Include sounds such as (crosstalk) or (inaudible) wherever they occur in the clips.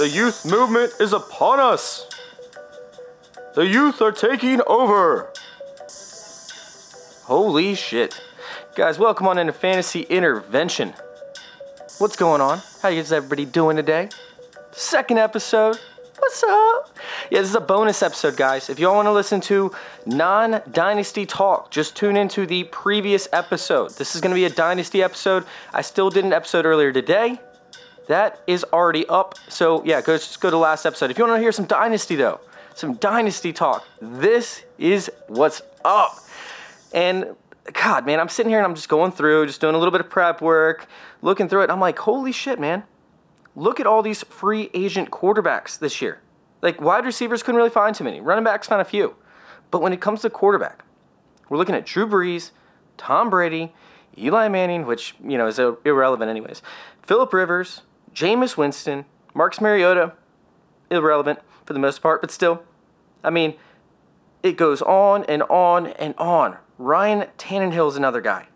The youth movement is upon us. The youth are taking over. Holy shit. Guys, welcome on into Fantasy Intervention. What's going on? How is everybody doing today? Second episode. What's up? Yeah, this is a bonus episode, guys. If y'all want to listen to non Dynasty talk, just tune into the previous episode. This is going to be a Dynasty episode. I still did an episode earlier today. That is already up. So yeah, go just go to last episode. If you want to hear some Dynasty though, some Dynasty talk, this is what's up. And God, man, I'm sitting here and I'm just going through, just doing a little bit of prep work, looking through it. I'm like, holy shit, man. Look at all these free agent quarterbacks this year. Like wide receivers couldn't really find too many. Running backs found a few. But when it comes to quarterback, we're looking at Drew Brees, Tom Brady, Eli Manning, which, you know, is irrelevant anyways. Philip Rivers, Jameis Winston, Marcus Mariota, irrelevant for the most part, but still, I mean, it goes on and on and on. Ryan Tannehill is another guy.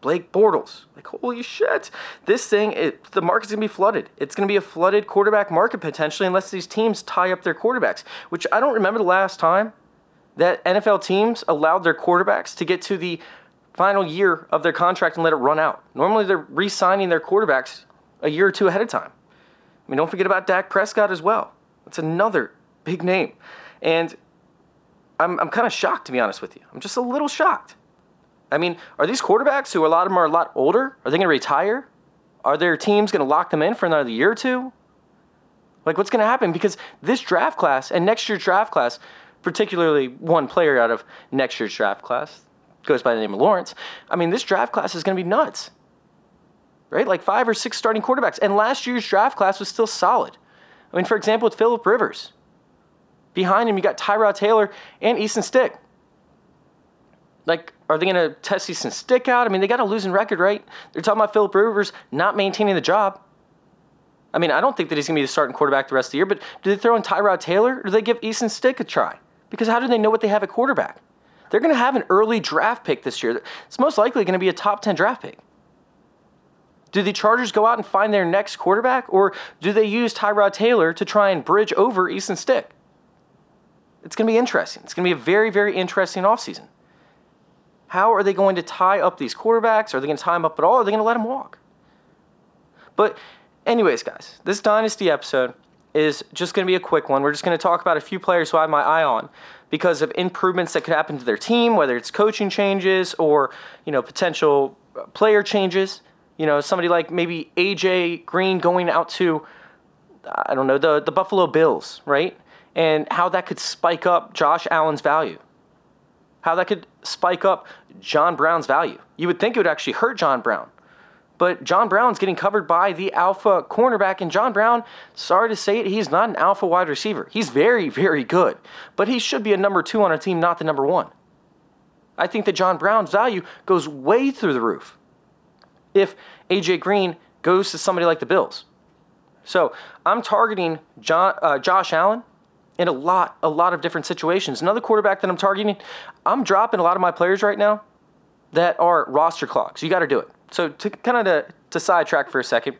Blake Bortles, like holy shit, this thing, it, the market's gonna be flooded. It's gonna be a flooded quarterback market potentially, unless these teams tie up their quarterbacks. Which I don't remember the last time that NFL teams allowed their quarterbacks to get to the final year of their contract and let it run out. Normally, they're re-signing their quarterbacks a year or two ahead of time. I mean, don't forget about Dak Prescott as well. That's another big name. And I'm, I'm kind of shocked, to be honest with you. I'm just a little shocked. I mean, are these quarterbacks who a lot of them are a lot older? Are they going to retire? Are their teams going to lock them in for another year or two? Like, what's going to happen? Because this draft class and next year's draft class, particularly one player out of next year's draft class, goes by the name of Lawrence. I mean, this draft class is going to be nuts right? Like five or six starting quarterbacks. And last year's draft class was still solid. I mean, for example, with Philip Rivers. Behind him, you got Tyrod Taylor and Easton Stick. Like, are they going to test Easton Stick out? I mean, they got a losing record, right? They're talking about Philip Rivers not maintaining the job. I mean, I don't think that he's going to be the starting quarterback the rest of the year, but do they throw in Tyrod Taylor or do they give Easton Stick a try? Because how do they know what they have at quarterback? They're going to have an early draft pick this year. It's most likely going to be a top 10 draft pick. Do the Chargers go out and find their next quarterback, or do they use Tyrod Taylor to try and bridge over Easton Stick? It's going to be interesting. It's going to be a very, very interesting offseason. How are they going to tie up these quarterbacks? Are they going to tie them up at all? Are they going to let them walk? But, anyways, guys, this Dynasty episode is just going to be a quick one. We're just going to talk about a few players who I have my eye on because of improvements that could happen to their team, whether it's coaching changes or, you know, potential player changes. You know, somebody like maybe AJ Green going out to, I don't know, the, the Buffalo Bills, right? And how that could spike up Josh Allen's value. How that could spike up John Brown's value. You would think it would actually hurt John Brown. But John Brown's getting covered by the alpha cornerback, and John Brown, sorry to say it, he's not an alpha wide receiver. He's very, very good. But he should be a number two on a team, not the number one. I think that John Brown's value goes way through the roof if AJ Green goes to somebody like the Bills. So I'm targeting John, uh, Josh Allen in a lot, a lot of different situations. Another quarterback that I'm targeting, I'm dropping a lot of my players right now that are roster clocks. You got to do it. So to kind of to, to sidetrack for a second,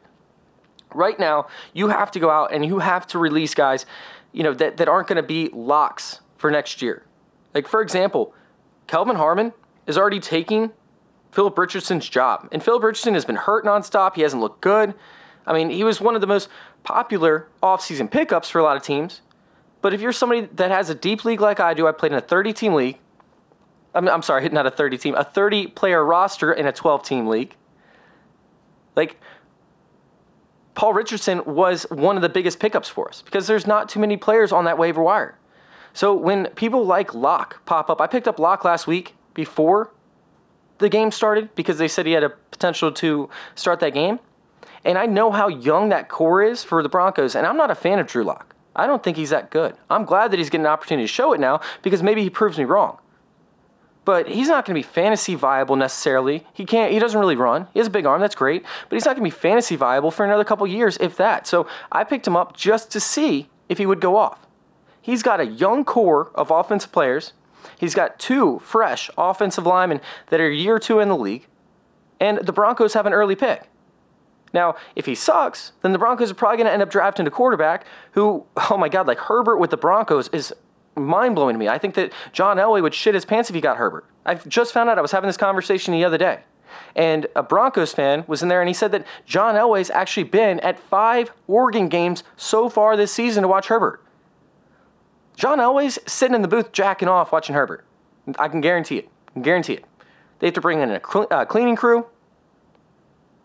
right now you have to go out and you have to release guys, you know that that aren't going to be locks for next year. Like for example, Kelvin Harmon is already taking Philip Richardson's job. And Philip Richardson has been hurt nonstop. He hasn't looked good. I mean, he was one of the most popular offseason pickups for a lot of teams. But if you're somebody that has a deep league like I do, I played in a 30 team league. I'm, I'm sorry, (laughs) not a 30 team, a 30 player roster in a 12 team league. Like, Paul Richardson was one of the biggest pickups for us because there's not too many players on that waiver wire. So when people like Lock pop up, I picked up Lock last week before the game started because they said he had a potential to start that game. And I know how young that core is for the Broncos, and I'm not a fan of Drew Lock. I don't think he's that good. I'm glad that he's getting an opportunity to show it now because maybe he proves me wrong. But he's not going to be fantasy viable necessarily. He can't. He doesn't really run. He has a big arm. That's great. But he's not going to be fantasy viable for another couple years, if that. So I picked him up just to see if he would go off. He's got a young core of offensive players. He's got two fresh offensive linemen that are year two in the league, and the Broncos have an early pick. Now, if he sucks, then the Broncos are probably going to end up drafting a quarterback who, (laughs) oh my God, like Herbert with the Broncos is mind blowing to me. I think that John Elway would shit his pants if he got Herbert. I just found out I was having this conversation the other day. And a Broncos fan was in there and he said that John Elway's actually been at five Oregon games so far this season to watch Herbert. John Elway's sitting in the booth jacking off watching Herbert. I can guarantee it. I can guarantee it. They have to bring in a cl- uh, cleaning crew.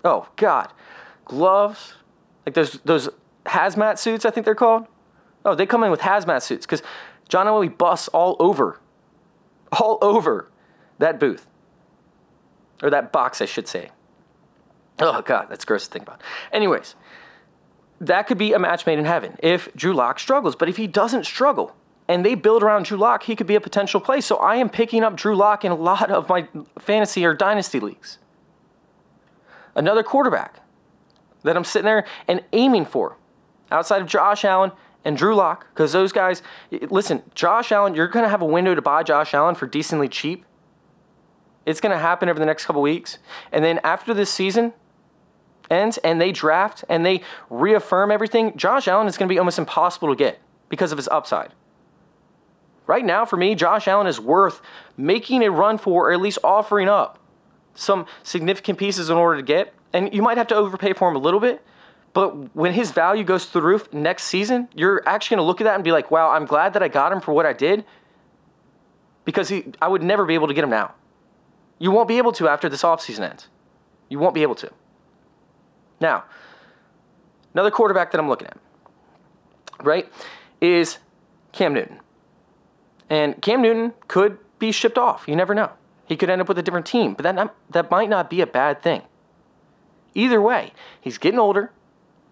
Oh, God gloves, like those those hazmat suits, I think they're called. Oh, they come in with hazmat suits because John Elway busts all over, all over that booth or that box, I should say. Oh God, that's gross to think about. Anyways, that could be a match made in heaven if Drew Lock struggles. But if he doesn't struggle and they build around Drew Lock, he could be a potential play. So I am picking up Drew Lock in a lot of my fantasy or dynasty leagues. Another quarterback that I'm sitting there and aiming for outside of Josh Allen and Drew Lock, because those guys, listen, Josh Allen, you're going to have a window to buy Josh Allen for decently cheap. It's going to happen over the next couple weeks. And then after this season ends and they draft and they reaffirm everything, Josh Allen is going to be almost impossible to get because of his upside. Right now, for me, Josh Allen is worth making a run for, or at least offering up some significant pieces in order to get and you might have to overpay for him a little bit. But when his value goes through the roof next season, you're actually going to look at that and be like, wow, I'm glad that I got him for what I did because he, I would never be able to get him now. You won't be able to after this offseason ends. You won't be able to. Now, another quarterback that I'm looking at, right, is Cam Newton. And Cam Newton could be shipped off. You never know. He could end up with a different team, but that, that might not be a bad thing. Either way, he's getting older.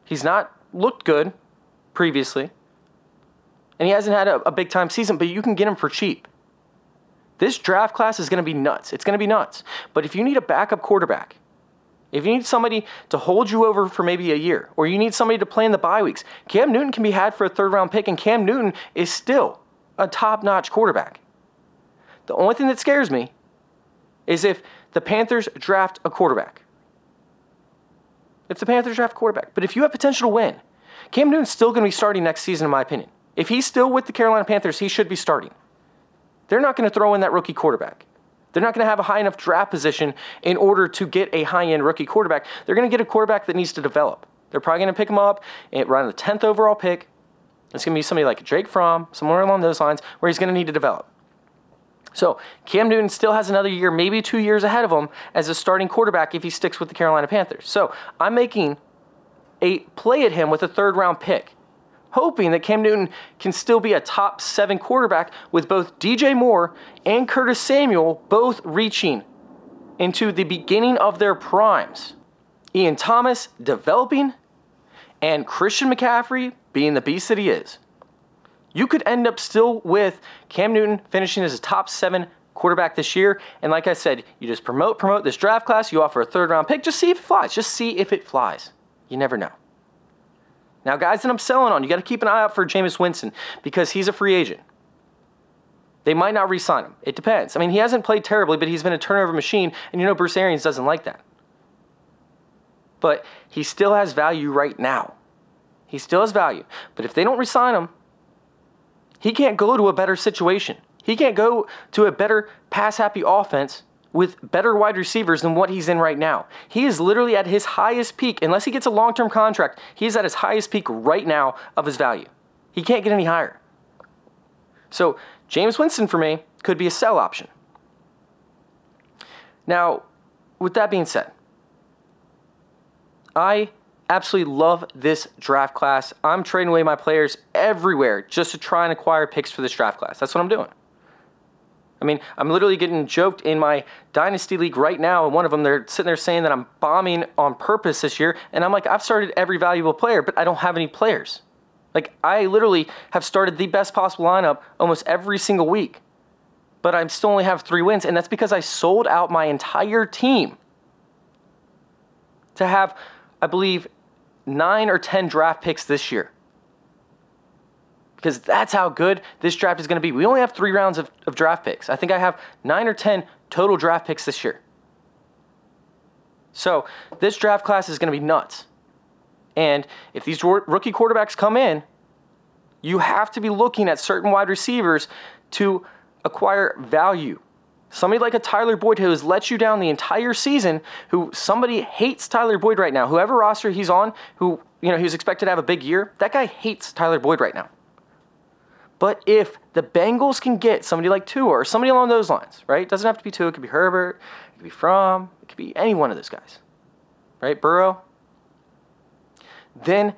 He's not looked good previously. And he hasn't had a, a big time season, but you can get him for cheap. This draft class is going to be nuts. It's going to be nuts. But if you need a backup quarterback, if you need somebody to hold you over for maybe a year, or you need somebody to play in the bye weeks, Cam Newton can be had for a third round pick, and Cam Newton is still a top notch quarterback. The only thing that scares me is if the Panthers draft a quarterback if the Panthers draft a quarterback. But if you have potential to win, Cam Newton's still going to be starting next season, in my opinion. If he's still with the Carolina Panthers, he should be starting. They're not going to throw in that rookie quarterback. They're not going to have a high enough draft position in order to get a high end rookie quarterback. They're going to get a quarterback that needs to develop. They're probably going to pick him up around the 10th overall pick. It's going to be somebody like Jake Fromm, somewhere along those lines, where he's going to need to develop. So Cam Newton still has another year, maybe two years ahead of him as a starting quarterback if he sticks with the Carolina Panthers. So I'm making a play at him with a third round pick, hoping that Cam Newton can still be a top seven quarterback with both DJ Moore and Curtis Samuel both reaching into the beginning of their primes. Ian Thomas developing and Christian McCaffrey being the beast that he is you could end up still with Cam Newton finishing as a top seven quarterback this year. And like I said, you just promote, promote this draft class, you offer a third round pick, just see if it flies. Just see if it flies. You never know. Now, guys that I'm selling on, you got to keep an eye out for Jameis Winston because he's a free agent. They might not re sign him. It depends. I mean, he hasn't played terribly, but he's been a turnover machine, and you know Bruce Arians doesn't like that. But he still has value right now. He still has value. But if they don't resign him, he can't go to a better situation. He can't go to a better pass happy offense with better wide receivers than what he's in right now. He is literally at his highest peak. Unless he gets a long term contract, he's at his highest peak right now of his value. He can't get any higher. So, Jameis Winston for me could be a sell option. Now, with that being said, I Absolutely love this draft class. I'm trading away my players everywhere just to try and acquire picks for this draft class. That's what I'm doing. I mean, I'm literally getting joked in my dynasty league right now, and one of them they're sitting there saying that I'm bombing on purpose this year, and I'm like, I've started every valuable player, but I don't have any players. Like I literally have started the best possible lineup almost every single week, but I still only have three wins, and that's because I sold out my entire team to have, I believe, nine or ten draft picks this year because that's how good this draft is going to be. We only have three rounds of, of draft picks. I think I have nine or 10 total draft picks this year. So this draft class is going to be nuts. And if these rookie quarterbacks come in, you have to be looking at certain wide receivers to acquire value. Somebody like a Tyler Boyd who has let you down the entire season, who somebody hates Tyler Boyd right now. Whoever roster he's on, who you know he's expected to have a big year, that guy hates Tyler Boyd right now. But if the Bengals can get somebody like Tua or somebody along those lines, right? It doesn't have to be Tua, it could be Herbert, it could be Fromm, it could be any one of those guys, right? Burrow. Then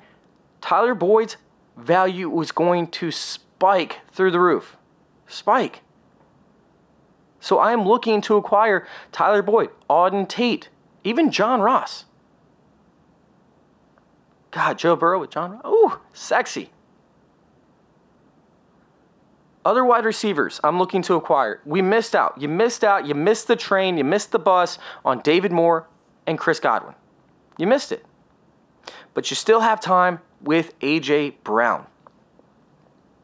Tyler Boyd's value was going to spike through the roof. Spike. So I am looking to acquire Tyler Boyd, Auden Tate, even John Ross. God, Joe Burrow with John Ross. Ooh, sexy. Other wide receivers I'm looking to acquire. We missed out. You missed out. You missed the train. You missed the bus on David Moore and Chris Godwin. You missed it. But you still have time with A.J. Brown.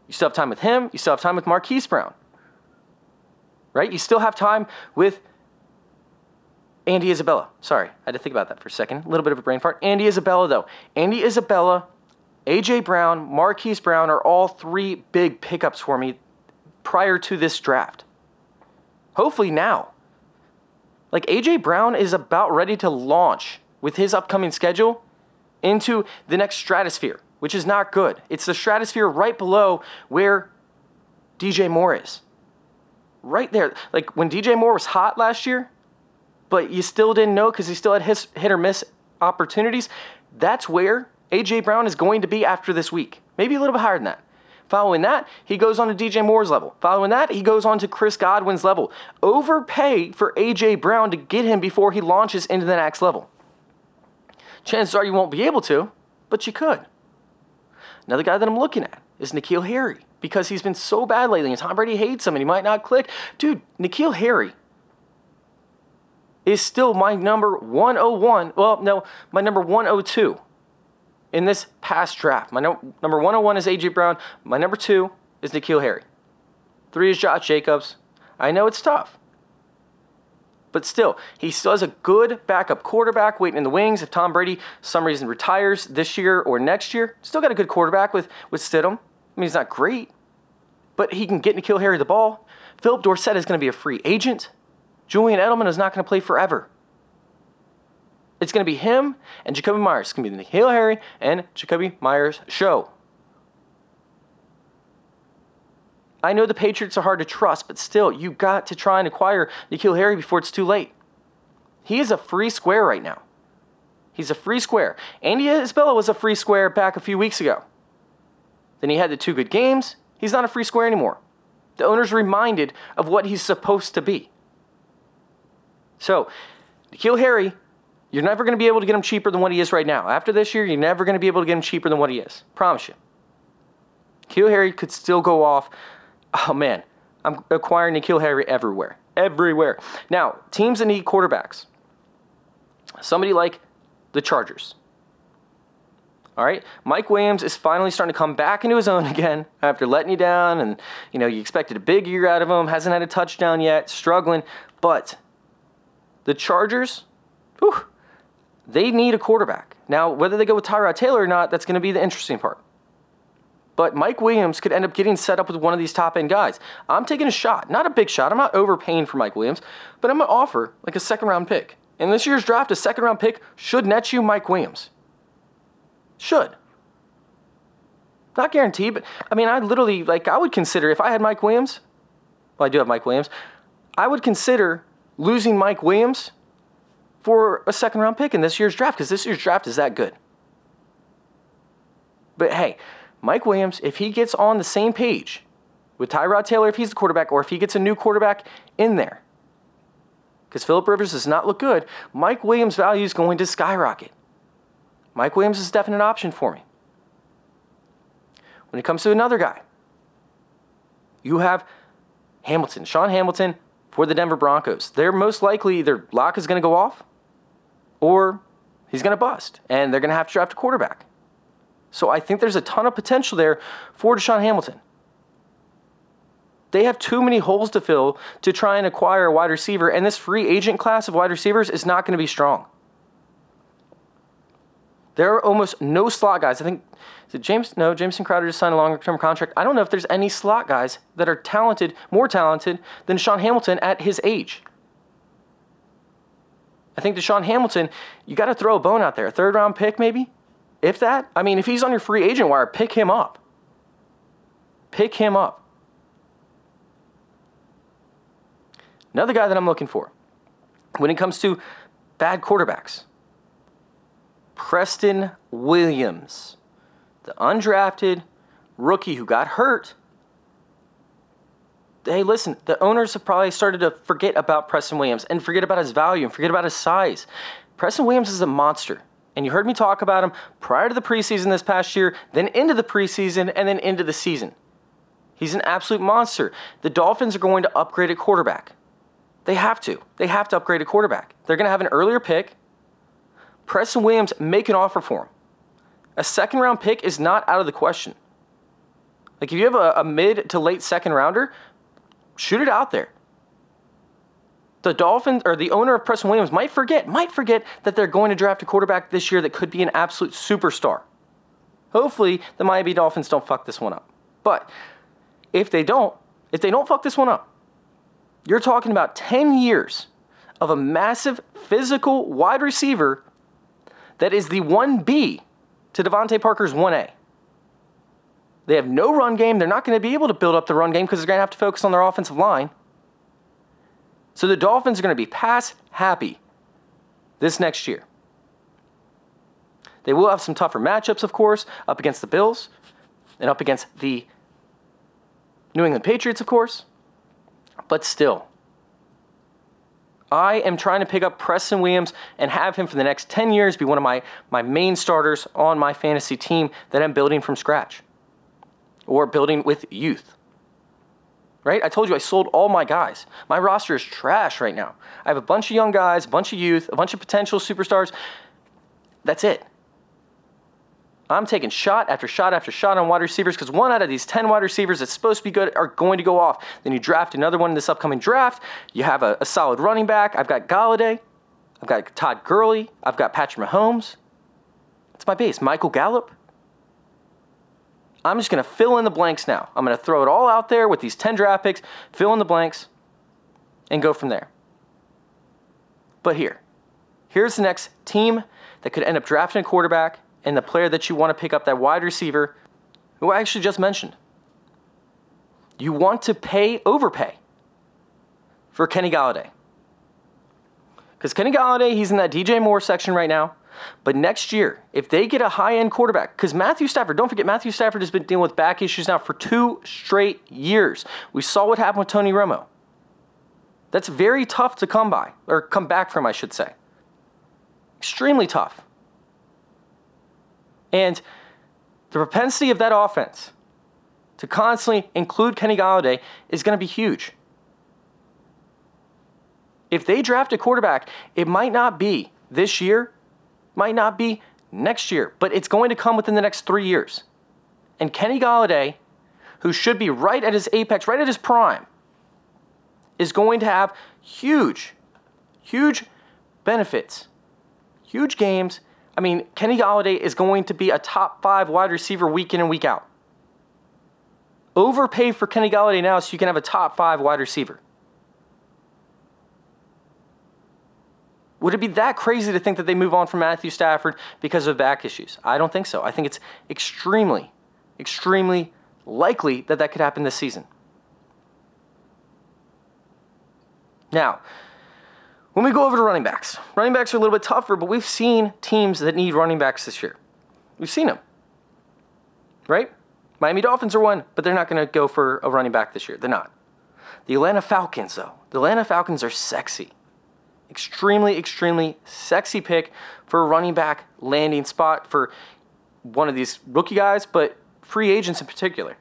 You still have time with him. You still have time with Marquise Brown. Right? You still have time with Andy Isabella. Sorry, I had to think about that for a second. A little bit of a brain fart. Andy Isabella, though. Andy Isabella, A.J. Brown, Marquise Brown are all three big pickups for me prior to this draft. Hopefully now. Like AJ Brown is about ready to launch with his upcoming schedule into the next stratosphere, which is not good. It's the stratosphere right below where DJ Moore is. Right there. Like when DJ Moore was hot last year, but you still didn't know because he still had his hit or miss opportunities. That's where AJ Brown is going to be after this week. Maybe a little bit higher than that. Following that, he goes on to DJ Moore's level. Following that, he goes on to Chris Godwin's level. Overpay for AJ Brown to get him before he launches into the next level. Chances are you won't be able to, but you could. Another guy that I'm looking at is N'Keal Harry because he's been so bad lately and Tom Brady hates him and he might not click. Dude, N'Keal Harry is still my number 101. Well, no, my number 102 in this past draft. My no, number 101 is A.J. Brown. My number two is N'Keal Harry. Three is Josh Jacobs. I know it's tough. But still, he still has a good backup quarterback waiting in the wings. If Tom Brady, some reason, retires this year or next year, still got a good quarterback with, with Stidham. I mean, he's not great, but he can get N'Keal Harry the ball. Phillip Dorsett is going to be a free agent. Julian Edelman is not going to play forever. It's going to be him and Jakobi Meyers. It's going to be the N'Keal Harry and Jakobi Meyers show. I know the Patriots are hard to trust, but still, you got to try and acquire N'Keal Harry before it's too late. He is a free square right now. He's a free square. Andy Isabella was a free square back a few weeks ago. Then he had the two good games. He's not a free square anymore. The owner's reminded of what he's supposed to be. So, N'Keal Harry you're never going to be able to get him cheaper than what he is right now. After this year, you're never going to be able to get him cheaper than what he is. Promise you. N'Keal Harry could still go off. Oh man, I'm acquiring N'Keal Harry everywhere. Everywhere. Now, teams that need quarterbacks. Somebody like the Chargers. All right, Mike Williams is finally starting to come back into his own (laughs) again after letting you down, and you know you expected a big year out of him. Hasn't had a touchdown yet, struggling. But the Chargers, whew, they need a quarterback. Now, whether they go with Tyrod Taylor or not, that's going to be the interesting part. But Mike Williams could end up getting set up with one of these top end guys. I'm taking a shot, not a big shot. I'm not overpaying for Mike Williams, but I'm to offer like a second round pick. In this year's draft, a second round pick should net you Mike Williams. Should. Not guaranteed, but I mean, I literally, like, I would consider if I had Mike Williams, well, I do have Mike Williams, I would consider losing Mike Williams for a second round pick in this year's draft because this year's draft is that good. But hey, Mike Williams, if he gets on the same page with Tyrod Taylor, if he's the quarterback, or if he gets a new quarterback in there, because Philip Rivers does not look good, Mike Williams' value is going to skyrocket. Mike Williams is a definite option for me. When it comes to another guy, you have Hamilton, Sean Hamilton for the Denver Broncos. They're most likely either Lock is going to go off or he's going to bust, and they're going to have to draft a quarterback. So I think there's a ton of potential there for DaeSean Hamilton. They have too many holes to fill to try and acquire a wide receiver, and this free agent class of wide receivers is not going to be strong. There are almost no slot guys. I think James? No, Jameson Crowder just signed a longer-term contract. I don't know if there's any slot guys that are talented, more talented than Sean Hamilton at his age. I think DaeSean Hamilton, you got to throw a bone out there. A third round pick, maybe? If that? I mean, if he's on your free agent wire, pick him up. Pick him up. Another guy that I'm looking for when it comes to bad quarterbacks Preston Williams, the undrafted rookie who got hurt. Hey, listen, the owners have probably started to forget about Preston Williams and forget about his value and forget about his size. Preston Williams is a monster. And you heard me talk about him prior to the preseason this past year, then into the preseason, and then into the season. He's an absolute monster. The Dolphins are going to upgrade a quarterback. They have to. They have to upgrade a quarterback. They're going to have an earlier pick. Preston Williams, make an offer for him. A second round pick is not out of the question. Like if you have a, a mid to late second rounder, shoot it out there. The Dolphins or the owner of Preston Williams might forget, might forget that they're going to draft a quarterback this year that could be an absolute superstar. Hopefully, the Miami Dolphins don't fuck this one up. But if they don't, if they don't fuck this one up, you're talking about 10 years of a massive physical wide receiver that is the 1B to DeVante Parker's 1A. They have no run game. They're not going to be able to build up the run game because they're going to have to focus on their offensive line. So the Dolphins are going to be pass happy this next year. They will have some tougher matchups, of course, up against the Bills and up against the New England Patriots, of course. But still, I am trying to pick up Preston Williams and have him for the next 10 years be one of my, my main starters on my fantasy team that I'm building from scratch or building with youth. Right? I told you I sold all my guys. My roster is trash right now. I have a bunch of young guys, a bunch of youth, a bunch of potential superstars. That's it. I'm taking shot after shot after shot on wide receivers because one out of these 10 wide receivers that's supposed to be good are going to go off. Then you draft another one in this upcoming draft. You have a, a solid running back. I've got Golladay. I've got Todd Gurley. I've got Patrick Mahomes. That's my base. Michael Gallup. I'm just going to fill in the blanks now. I'm going to throw it all out there with these 10 draft picks, fill in the blanks, and go from there. But here, here's the next team that could end up drafting a quarterback and the player that you want to pick up, that wide receiver, who I actually just mentioned. You want to pay, overpay for Kenny Golladay. Because Kenny Golladay, he's in that DJ Moore section right now. But next year, if they get a high end quarterback, because Matthew Stafford, don't forget, Matthew Stafford has been dealing with back issues now for two straight years. We saw what happened with Tony Romo. That's very tough to come by, or come back from, I should say. Extremely tough. And the propensity of that offense to constantly include Kenny Golladay is going to be huge. If they draft a quarterback, it might not be this year, might not be next year, but it's going to come within the next three years. And Kenny Golladay, who should be right at his apex, right at his prime, is going to have huge, huge benefits, huge games, I mean, Kenny Golladay is going to be a top five wide receiver week in and week out. Overpay for Kenny Golladay now so you can have a top five wide receiver. Would it be that crazy to think that they move on from Matthew Stafford because of back issues? I don't think so. I think it's extremely, extremely likely that that could happen this season. Now, when we go over to running backs, running backs are a little bit tougher, but we've seen teams that need running backs this year. We've seen them. right? Miami Dolphins are one, but they're not going to go for a running back this year. They're not. The Atlanta Falcons, though, the Atlanta Falcons are sexy. Extremely, extremely sexy pick for a running back landing spot for one of these rookie guys, but free agents in particular.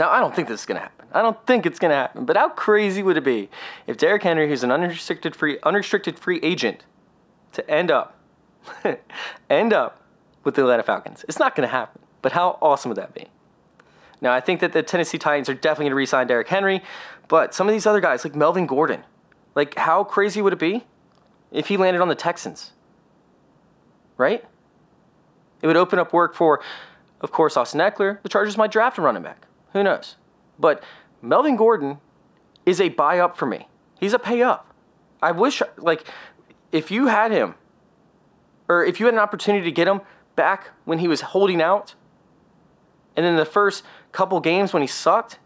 Now, I don't think this is going to happen. I don't think it's going to happen. But how crazy would it be if Derrick Henry, who's an unrestricted free, unrestricted free agent, to end up, (laughs) end up with the Atlanta Falcons? It's not going to happen. But how awesome would that be? Now, I think that the Tennessee Titans are definitely going to re-sign Derrick Henry, but some of these other guys, like Melvin Gordon, like how crazy would it be if he landed on the Texans? Right? It would open up work for, of course, Austin Ekeler. The Chargers might draft a running back. Who knows? But Melvin Gordon is a buy up for me. He's a pay up. I wish, like, if you had him, or if you had an opportunity to get him back when he was holding out, and then the first couple games when he sucked,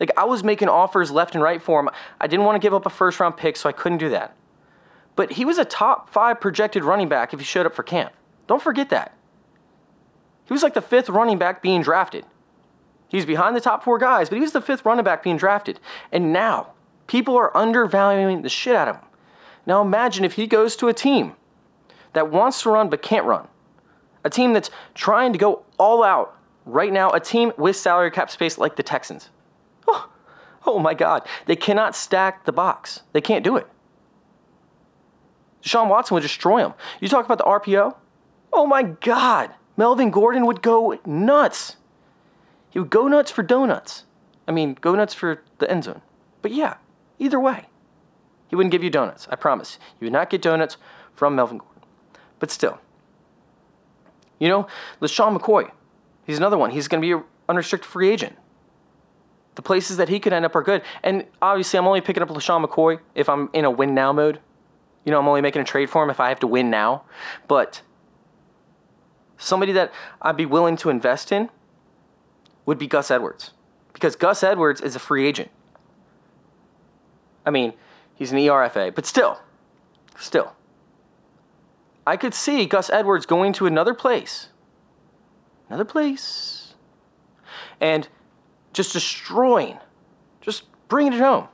like I was making offers left and right for him. I didn't want to give up a first round pick, so I couldn't do that. But he was a top five projected running back if he showed up for camp. Don't forget that. He was like the fifth running back being drafted. He's behind the top four guys, but he was the fifth running back being drafted. And now, people are undervaluing the shit out of him. Now imagine if he goes to a team that wants to run but can't run. A team that's trying to go all out right now, a team with salary cap space like the Texans. Oh, oh my God. They cannot stack the box. They can't do it. Deshaun Watson would destroy them. You talk about the RPO? Oh my God. Melvin Gordon would go nuts. He would go nuts for donuts. I mean, go nuts for the end zone. But yeah, either way, he wouldn't give you donuts. I promise. You would not get donuts from Melvin Gordon. But still, you know, LeSean McCoy, he's another one. He's going to be an unrestricted free agent. The places that he could end up are good. And obviously, I'm only picking up LeSean McCoy if I'm in a win now mode. You know, I'm only making a trade for him if I have to win now. But somebody that I'd be willing to invest in would be Gus Edwards. Because Gus Edwards is a free agent. I mean, he's an ERFA, but still, still. I could see Gus Edwards going to another place, another place, and just destroying, just bringing it home.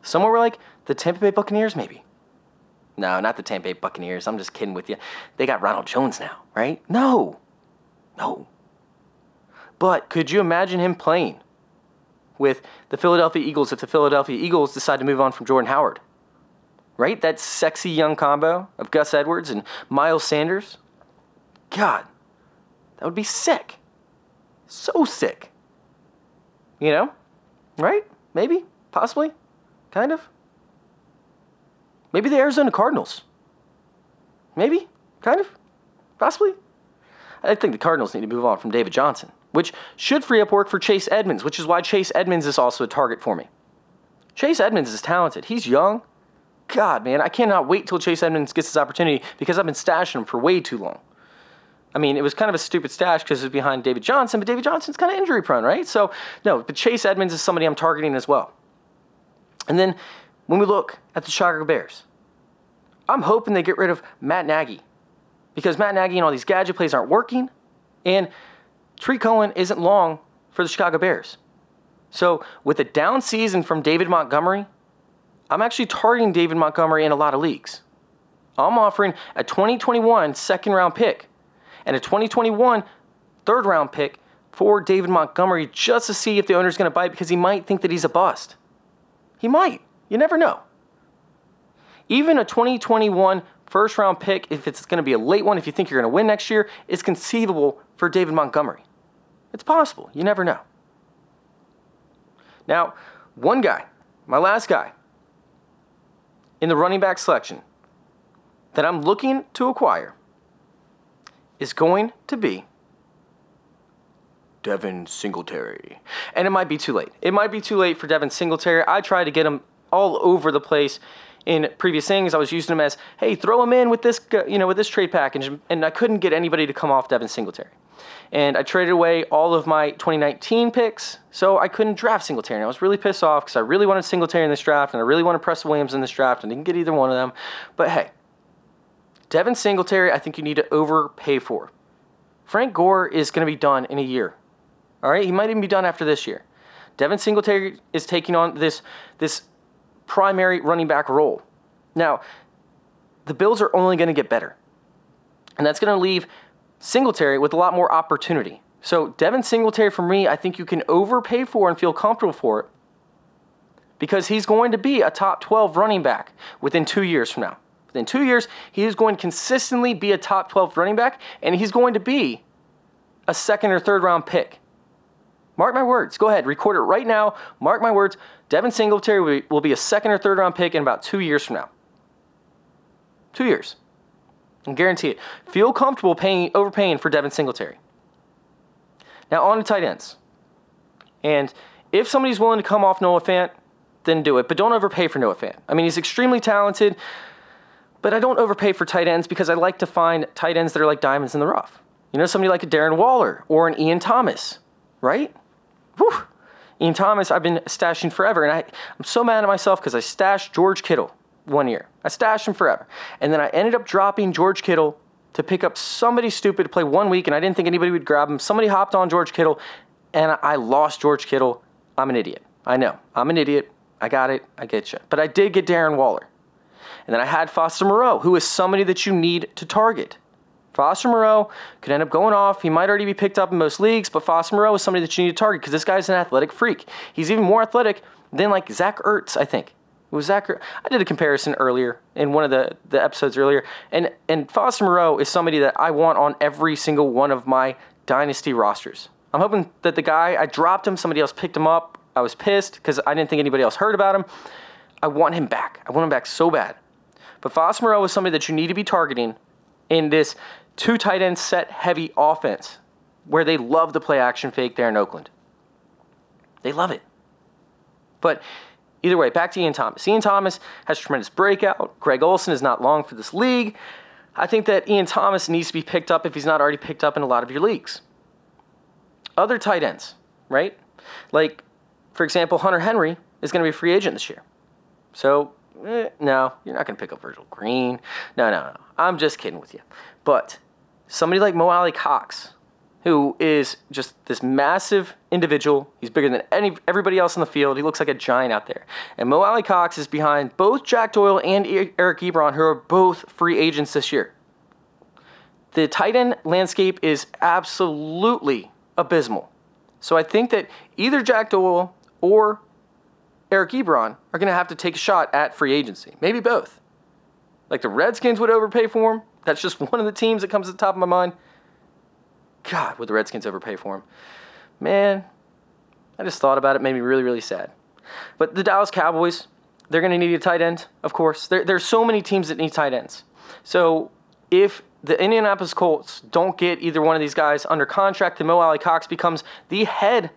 Somewhere where like the Tampa Bay Buccaneers, maybe. No, not the Tampa Bay Buccaneers. I'm just kidding with you. They got Ronald Jones now, right? No, no. But could you imagine him playing with the Philadelphia Eagles if the Philadelphia Eagles decide to move on from Jordan Howard? Right? That sexy young combo of Gus Edwards and Miles Sanders. God, that would be sick. So sick. You know? Right? Maybe? Possibly? Kind of? Maybe the Arizona Cardinals. Maybe? Kind of? Possibly? I think the Cardinals need to move on from David Johnson, which should free up work for Chase Edmonds, which is why Chase Edmonds is also a target for me. Chase Edmonds is talented. He's young. God, man, I cannot wait till Chase Edmonds gets his opportunity because I've been stashing him for way too long. I mean, it was kind of a stupid stash because it was behind David Johnson, but David Johnson's kind of injury prone, right? So, no, but Chase Edmonds is somebody I'm targeting as well. And then when we look at the Chicago Bears, I'm hoping they get rid of Matt Nagy because Matt Nagy and all these gadget plays aren't working, and Tarik Cohen isn't long for the Chicago Bears. So, with a down season from David Montgomery, I'm actually targeting David Montgomery in a lot of leagues. I'm offering a 2021 second round pick and a 2021 third round pick for David Montgomery just to see if the owner's going to bite because he might think that he's a bust. He might. You never know. Even a 2021 first round pick, if it's going to be a late one, if you think you're going to win next year, is conceivable for David Montgomery. It's possible. You never know. Now, one guy, my last guy, in the running back selection that I'm looking to acquire is going to be Devin Singletary. And it might be too late. It might be too late for Devin Singletary. I tried to get him all over the place in previous things. I was using him as, hey, throw him in with this, you know, with this trade package, and I couldn't get anybody to come off Devin Singletary. And I traded away all of my 2019 picks, so I couldn't draft Singletary. And I was really pissed off because I really wanted Singletary in this draft, and I really wanted Preston Williams in this draft, and didn't get either one of them. But hey, Devin Singletary, I think you need to overpay for. Frank Gore is going to be done in a year. All right, he might even be done after this year. Devin Singletary is taking on this this primary running back role. Now, the Bills are only going to get better. And that's going to leave Singletary with a lot more opportunity. So, Devin Singletary, for me, I think you can overpay for and feel comfortable for it because he's going to be a top 12 running back within two years from now. Within two years, he is going to consistently be a top 12 running back, and he's going to be a second or third round pick. Mark my words. Go ahead, record it right now. Mark my words. Devin Singletary will be a second or third round pick in about two years from now. Two years. I guarantee it. Feel comfortable paying overpaying for Devin Singletary. Now on to tight ends. And if somebody's willing to come off Noah Fant, then do it. But don't overpay for Noah Fant. I mean, he's extremely talented, but I don't overpay for tight ends because I like to find tight ends that are like diamonds in the rough. You know, somebody like a Darren Waller or an Ian Thomas, right? Whew. Ian Thomas, I've been stashing forever, and I, I'm so mad at myself because I stashed George Kittle one year. I stashed him forever. And then I ended up dropping George Kittle to pick up somebody stupid to play one week, and I didn't think anybody would grab him. Somebody hopped on George Kittle, and I lost George Kittle. I'm an idiot. I know. I'm an idiot. I got it. I get you. But I did get Darren Waller. And then I had Foster Moreau, who is somebody that you need to target. Foster Moreau could end up going off. He might already be picked up in most leagues, but Foster Moreau is somebody that you need to target because this guy's an athletic freak. He's even more athletic than like Zach Ertz, I think. Was Zach. I did a comparison earlier in one of the, the episodes earlier, and and Foster Moreau is somebody that I want on every single one of my dynasty rosters. I'm hoping that the guy I dropped him, somebody else picked him up. I was pissed because I didn't think anybody else heard about him. I want him back. I want him back so bad. But Foster Moreau is somebody that you need to be targeting in this two tight end set heavy offense where they love to play action fake there in Oakland. They love it. But either way, back to Ian Thomas. Ian Thomas has tremendous breakout. Greg Olsen is not long for this league. I think that Ian Thomas needs to be picked up if he's not already picked up in a lot of your leagues. Other tight ends, right? Like, for example, Hunter Henry is going to be a free agent this year. So, eh, no, you're not going to pick up Virgil Green. No, no, no. I'm just kidding with you. But somebody like Mo Alie-Cox, who is just this massive individual. He's bigger than any everybody else in the field. He looks like a giant out there. And Mo Alie-Cox is behind both Jack Doyle and Eric Ebron, who are both free agents this year. The tight end landscape is absolutely abysmal. So I think that either Jack Doyle or Eric Ebron are going to have to take a shot at free agency. Maybe both. Like the Redskins would overpay for him. That's just (laughs) one of the teams that comes to the top of my mind. God, would the Redskins ever pay for him? Man, I just thought about it, made me really, really sad. But the Dallas Cowboys, they're going to need a tight end, of course. There, there's so many teams that need tight ends. So if the Indianapolis Colts don't get either one of these guys under contract, then Mo Alie-Cox becomes the head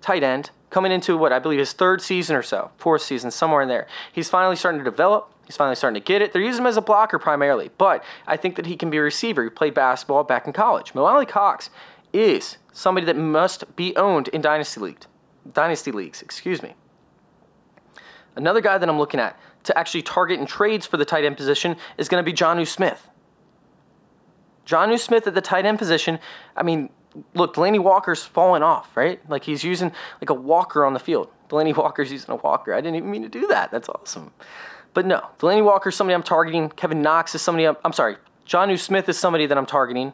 tight end coming into what I believe his third season or so, fourth season, somewhere in there. He's finally starting to develop. He's finally starting to get it. They're using him as a blocker primarily, but I think that he can be a receiver. He played basketball back in college. Mo Alie-Cox is somebody that must be owned in dynasty league, dynasty leagues. Excuse me. Another guy that I'm looking at to actually target in trades for the tight end position is going to be Jonnu Smith. Jonnu Smith at the tight end position. I mean, look, Delanie Walker's falling off, right? Like he's using like a walker on the field. Delanie Walker's using a walker. I didn't even mean to do that. That's awesome. But no, Delanie is somebody I'm targeting. Kevin Knox is somebody I'm, I'm sorry. Jonnu Smith is somebody that I'm targeting.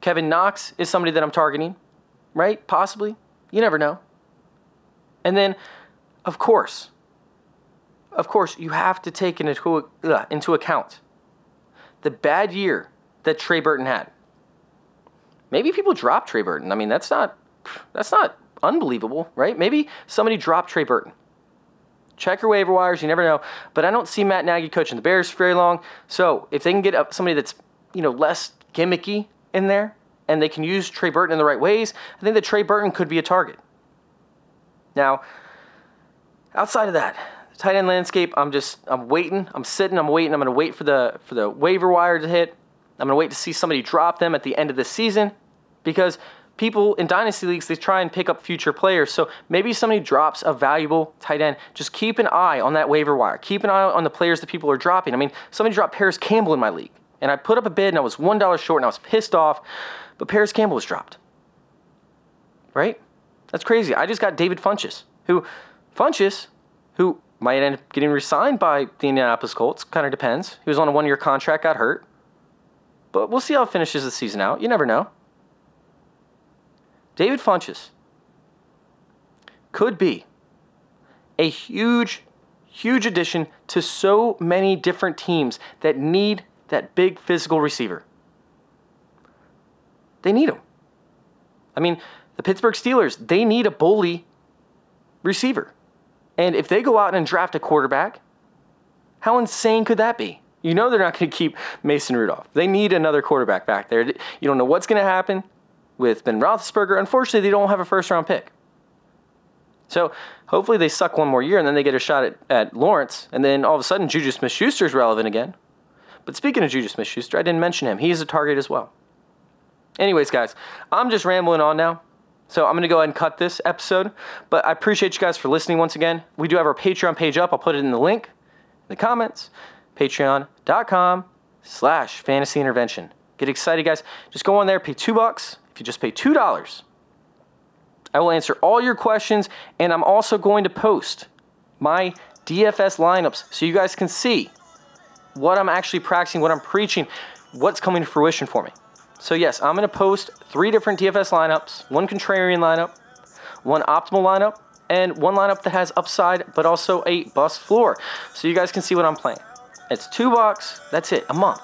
Kevin Knox is somebody that I'm targeting, right? Possibly. You never know. And then, of course, of course, you have to take into, uh, into account the bad year that Trey Burton had. Maybe people dropped Trey Burton. I mean, that's not that's not unbelievable, right? Maybe somebody dropped Trey Burton. Check your waiver wires. You never know. But I don't see Matt Nagy coaching the Bears for very long. So if they can get somebody that's you know less gimmicky in there, and they can use Trey Burton in the right ways, I think that Trey Burton could be a target. Now, outside of that, the tight end landscape, I'm just I'm waiting. I'm sitting. I'm waiting. I'm going to wait for the for the waiver wire to hit. I'm going to wait to see somebody drop them at the end of the season because people in dynasty leagues they try and pick up future players. So maybe somebody drops a valuable tight end. Just keep an eye on that waiver wire. Keep an eye on the players that people are dropping. I mean, somebody dropped Parris Campbell in my league. And I put up a bid and I was $1 short and I was pissed off, but Parris Campbell was dropped. Right? That's crazy. I just got David Funchess, who, Funchess, who might end up getting resigned by the Indianapolis Colts. Kind of depends. He was on a one year contract, got hurt. But we'll see how it finishes the season out. You never know. Devin Funchess could be a huge, huge addition to so many different teams that need that big physical receiver. They need him. I mean, the Pittsburgh Steelers, they need a bully receiver. And if they go out and draft a quarterback, how insane could that be? You know they're not going to keep Mason Rudolph. They need another quarterback back there. You don't know what's going to happen with Ben Roethlisberger. Unfortunately, they don't have a first round pick. So hopefully they suck one more year and then they get a shot at, at Lawrence. And then all of a sudden, Juju Smith Schuster is relevant again. But speaking of Juju Smith Schuster, I didn't mention him. He is a target as well. Anyways, guys, I'm just rambling on now. So I'm going to go ahead and cut this episode. But I appreciate you guys for listening once again. We do have our Patreon page up. I'll put it in the link in the comments. Patreon.com slash fantasy intervention. Get excited, guys. Just go on there, pay two bucks. If you just pay two dollars, I will answer all your questions, and I'm also going to post my DFS lineups so you guys can see what I'm actually practicing, what I'm preaching, what's coming to fruition for me. So, yes, I'm going to post three different DFS lineups one contrarian lineup, one optimal lineup, and one lineup that has upside but also a bust floor. So, you guys can see what I'm playing. It's two bucks, that's it, a month.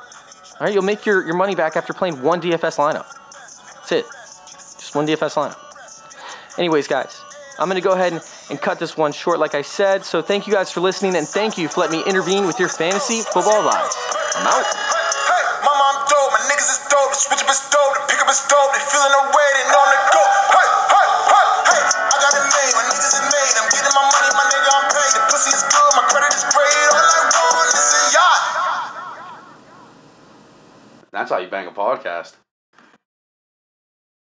All right, you'll make your, your money back after playing one DFS lineup. That's it. Just one DFS lineup. Anyways, guys, I'm going to go ahead and, and cut this one short, like I said. So, thank you guys for listening, and thank you for letting me intervene with your fantasy football lives. I'm out. Hey, mama, I'm dope. My niggas is dope. The switch up is dope. The pick up is dope. They feeling the way. They know I'm the go. Hey, hey, hey, hey. I got it made. My niggas is made. I'm getting my money. My nigga, I'm paid. The pussy is good. My credit is great. All I want is a yacht. That's how you bang a podcast.